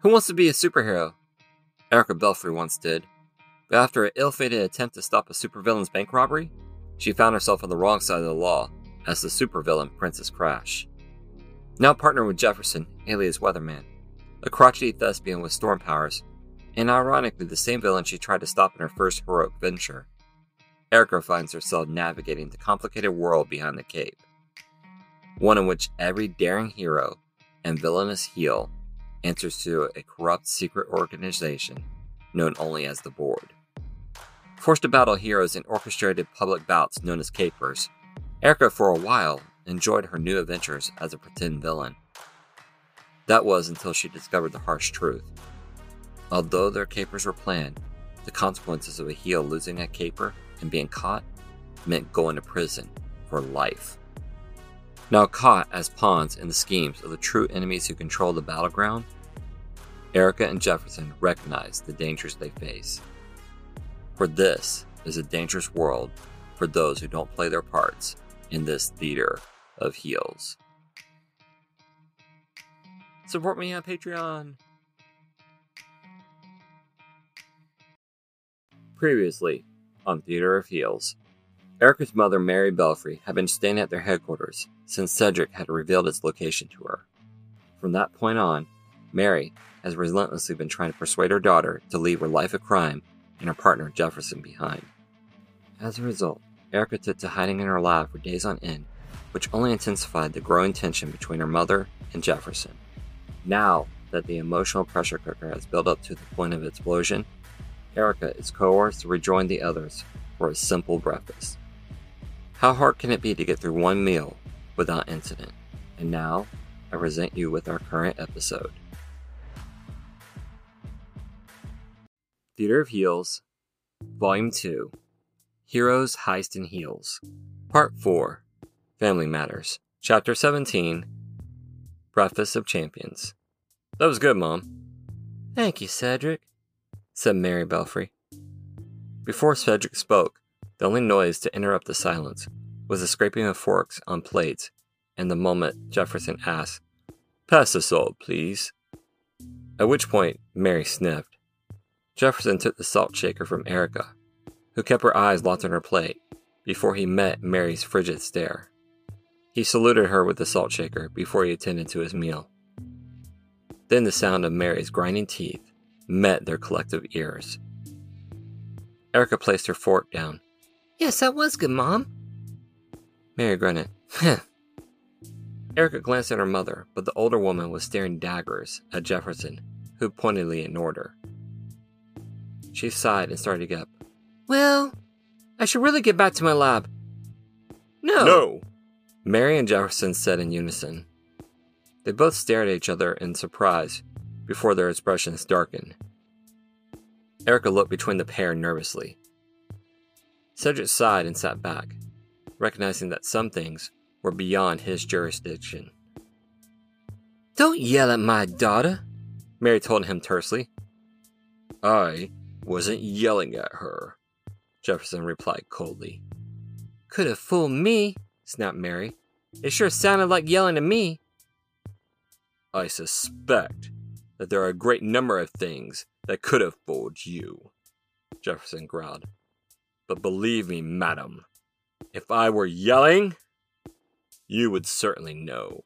Who wants to be a superhero? Erica Belfry once did. But after an ill fated attempt to stop a supervillain's bank robbery, she found herself on the wrong side of the law as the supervillain Princess Crash. Now partnered with Jefferson, alias Weatherman, a crotchety thespian with storm powers, and ironically the same villain she tried to stop in her first heroic venture. Erica finds herself navigating the complicated world behind the cape, one in which every daring hero and villainous heel answers to a corrupt secret organization known only as the Board. Forced to battle heroes in orchestrated public bouts known as capers, Erica for a while enjoyed her new adventures as a pretend villain. That was until she discovered the harsh truth. Although their capers were planned, the consequences of a heel losing a caper and being caught meant going to prison for life. Now caught as pawns in the schemes of the true enemies who control the battleground, Erica and Jefferson recognize the dangers they face. For this is a dangerous world for those who don't play their parts in this theater of heels. Support me on Patreon. Previously on Theater of Heels, Erica's mother, Mary Belfry, had been staying at their headquarters since Cedric had revealed its location to her. From that point on, Mary has relentlessly been trying to persuade her daughter to leave her life of crime and her partner Jefferson behind. As a result, Erica took to hiding in her lab for days on end, which only intensified the growing tension between her mother and Jefferson. Now that the emotional pressure cooker has built up to the point of explosion, Erica is coerced to rejoin the others for a simple breakfast. How hard can it be to get through one meal without incident? And now, I present you with our current episode. Theater of Heels, Volume 2 Heroes, Heist, and Heels, Part 4 Family Matters, Chapter 17 Breakfast of Champions. That was good, Mom. Thank you, Cedric, said Mary Belfry. Before Cedric spoke, the only noise to interrupt the silence was the scraping of forks on plates and the moment Jefferson asked, Pass the salt, please. At which point, Mary sniffed. Jefferson took the salt shaker from Erica, who kept her eyes locked on her plate before he met Mary's frigid stare. He saluted her with the salt shaker before he attended to his meal. Then the sound of Mary's grinding teeth met their collective ears. Erica placed her fork down. Yes, that was good, Mom. Mary grunted. Erica glanced at her mother, but the older woman was staring daggers at Jefferson, who pointedly ignored her. She sighed and started to get up. Well, I should really get back to my lab. No. No! Mary and Jefferson said in unison. They both stared at each other in surprise before their expressions darkened. Erica looked between the pair nervously. Cedric sighed and sat back, recognizing that some things were beyond his jurisdiction. Don't yell at my daughter, Mary told him tersely. I wasn't yelling at her, Jefferson replied coldly. Could have fooled me, snapped Mary. It sure sounded like yelling to me. I suspect that there are a great number of things that could have fooled you, Jefferson growled. But believe me, madam, if I were yelling, you would certainly know.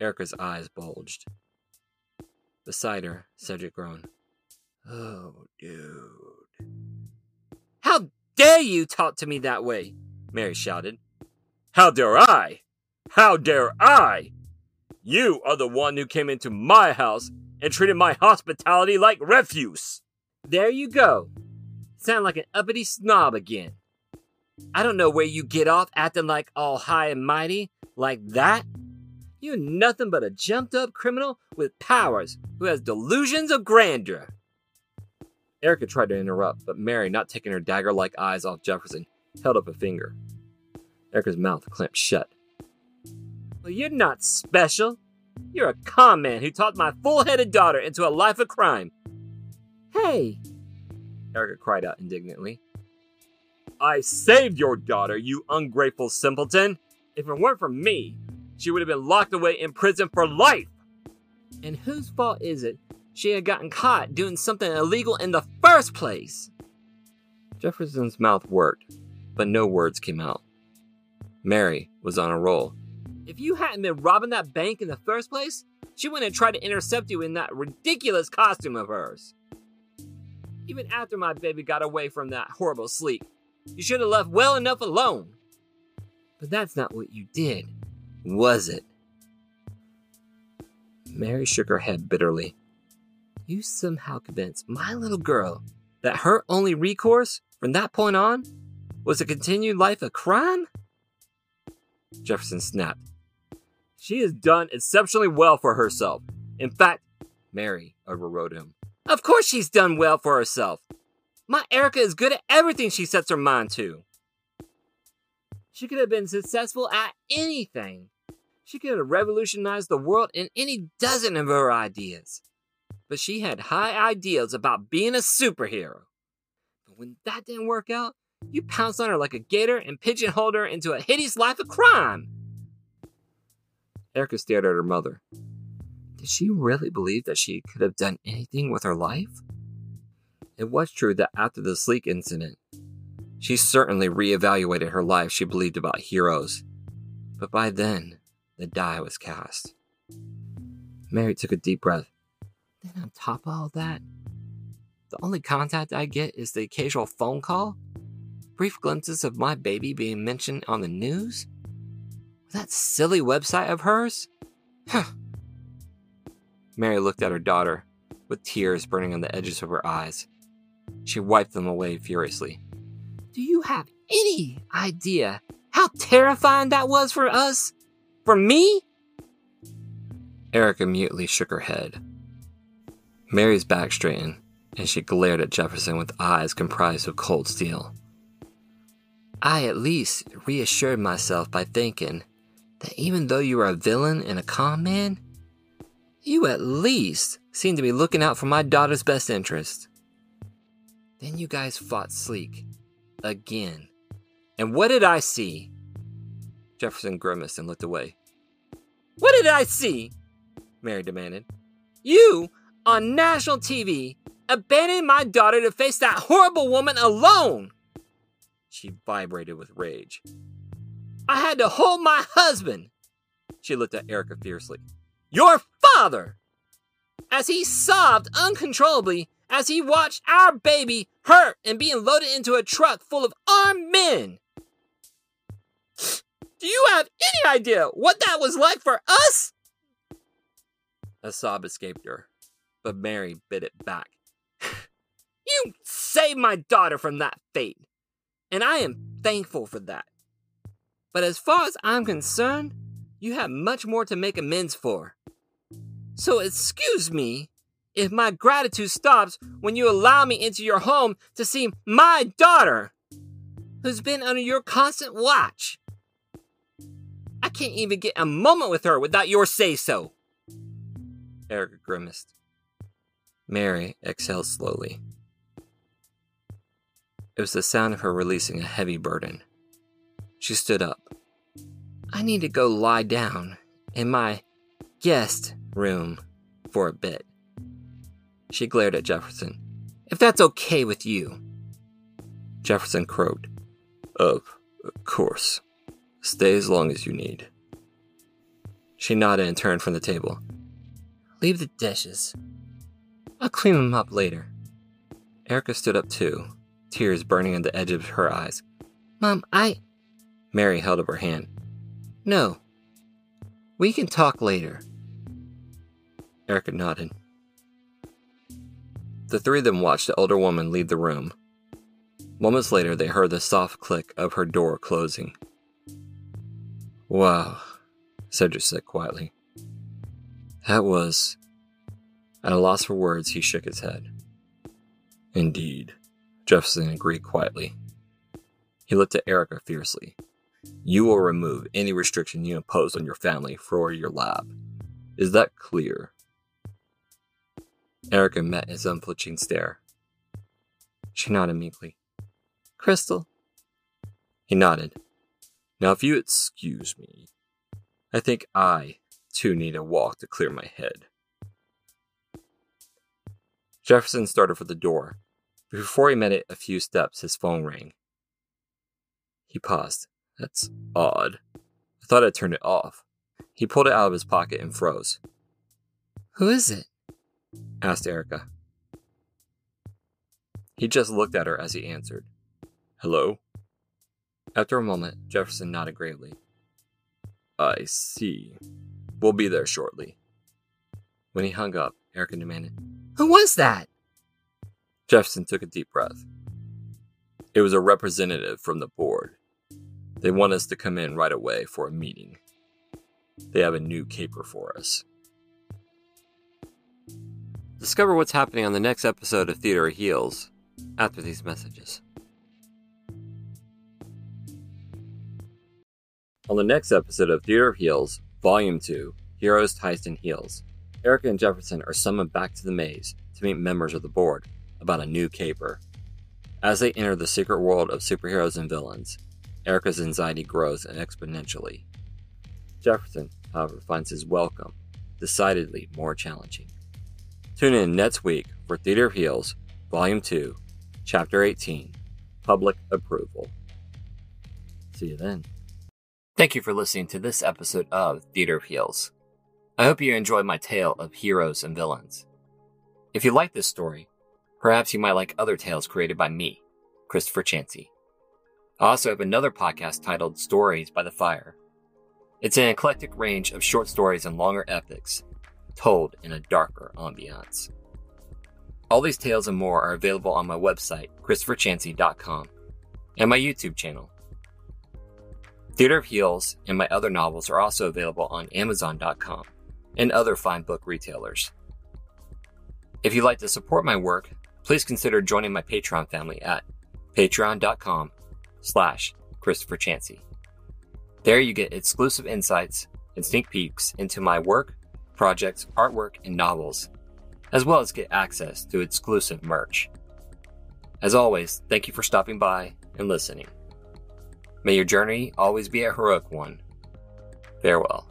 Erica's eyes bulged. Beside her, Cedric groaned. Oh, dude. How dare you talk to me that way? Mary shouted. How dare I? How dare I? You are the one who came into my house and treated my hospitality like refuse. There you go. Sound like an uppity snob again. I don't know where you get off acting like all high and mighty like that. You're nothing but a jumped up criminal with powers who has delusions of grandeur. Erica tried to interrupt, but Mary, not taking her dagger like eyes off Jefferson, held up a finger. Erica's mouth clamped shut. Well, you're not special. You're a con man who talked my full headed daughter into a life of crime. Hey! Erica cried out indignantly. I saved your daughter, you ungrateful simpleton. If it weren't for me, she would have been locked away in prison for life. And whose fault is it she had gotten caught doing something illegal in the first place? Jefferson's mouth worked, but no words came out. Mary was on a roll. If you hadn't been robbing that bank in the first place, she wouldn't have tried to intercept you in that ridiculous costume of hers. Even after my baby got away from that horrible Sleek, you should have left well enough alone. But that's not what you did, was it? Mary shook her head bitterly. You somehow convinced my little girl that her only recourse from that point on was a continued life of crime? Jefferson snapped. She has done exceptionally well for herself. In fact, Mary overrode him. Of course she's done well for herself. My Erica is good at everything she sets her mind to. She could have been successful at anything. She could have revolutionized the world in any dozen of her ideas. But she had high ideals about being a superhero. But when that didn't work out, you pounced on her like a gator and pigeonholed her into a hideous life of crime. Erica stared at her mother. Did she really believe that she could have done anything with her life? It was true that after the Sleek incident, she certainly reevaluated her life she believed about heroes. But by then, the die was cast. Mary took a deep breath. Then, on top of all that, the only contact I get is the occasional phone call, brief glimpses of my baby being mentioned on the news. That silly website of hers? Huh. Mary looked at her daughter, with tears burning on the edges of her eyes. She wiped them away furiously. Do you have any idea how terrifying that was for us? For me? Erica mutely shook her head. Mary's back straightened, and she glared at Jefferson with eyes comprised of cold steel. I at least reassured myself by thinking that even though you are a villain and a con man, you at least seem to be looking out for my daughter's best interest. Then you guys fought Sleek. Again. And what did I see? Jefferson grimaced and looked away. What did I see? Mary demanded. You, on national TV, abandoned my daughter to face that horrible woman alone! She vibrated with rage. I had to hold my husband. She looked at Erica fiercely. Your father! As he sobbed uncontrollably as he watched our baby hurt and being loaded into a truck full of armed men. Do you have any idea what that was like for us? A sob escaped her, but Mary bit it back. you saved my daughter from that fate, and I am thankful for that. But as far as I'm concerned, you have much more to make amends for. So excuse me if my gratitude stops when you allow me into your home to see my daughter, who's been under your constant watch. I can't even get a moment with her without your say so. Erica grimaced. Mary exhaled slowly. It was the sound of her releasing a heavy burden. She stood up. I need to go lie down in my guest room for a bit. She glared at Jefferson. If that's okay with you. Jefferson croaked. Of course. Stay as long as you need. She nodded and turned from the table. Leave the dishes. I'll clean them up later. Erica stood up too, tears burning on the edge of her eyes. Mom, I. Mary held up her hand. No. We can talk later. Erica nodded. The three of them watched the older woman leave the room. Moments later, they heard the soft click of her door closing. Wow, Cedric said quietly. That was. At a loss for words, he shook his head. Indeed, Jefferson agreed quietly. He looked at Erica fiercely. You will remove any restriction you impose on your family for your lab. Is that clear? Erica met his unflinching stare. She nodded meekly. Crystal? He nodded. Now, if you excuse me, I think I, too, need a walk to clear my head. Jefferson started for the door. Before he met it a few steps, his phone rang. He paused. That's odd. I thought I'd turned it off. He pulled it out of his pocket and froze. Who is it? Asked Erica. He just looked at her as he answered. Hello? After a moment, Jefferson nodded gravely. I see. We'll be there shortly. When he hung up, Erica demanded, Who was that? Jefferson took a deep breath. It was a representative from the board. They want us to come in right away for a meeting. They have a new caper for us. Discover what's happening on the next episode of Theater of Heels after these messages. On the next episode of Theater of Heels, Volume 2, Heroes, Heist, and Heels, Erica and Jefferson are summoned back to the maze to meet members of the board about a new caper. As they enter the secret world of superheroes and villains, Erica's anxiety grows exponentially. Jefferson, however, finds his welcome decidedly more challenging. Tune in next week for Theater of Heels, Volume 2, Chapter 18 Public Approval. See you then. Thank you for listening to this episode of Theater of Heels. I hope you enjoyed my tale of heroes and villains. If you like this story, perhaps you might like other tales created by me, Christopher Chancy. I also have another podcast titled Stories by the Fire. It's an eclectic range of short stories and longer epics, told in a darker ambiance. All these tales and more are available on my website, ChristopherChancy.com, and my YouTube channel, Theater of Heels and my other novels are also available on Amazon.com and other fine book retailers. If you'd like to support my work, please consider joining my Patreon family at patreon.com slash Christopher Chancy. There you get exclusive insights and sneak peeks into my work, projects, artwork, and novels, as well as get access to exclusive merch. As always, thank you for stopping by and listening. May your journey always be a heroic one. Farewell.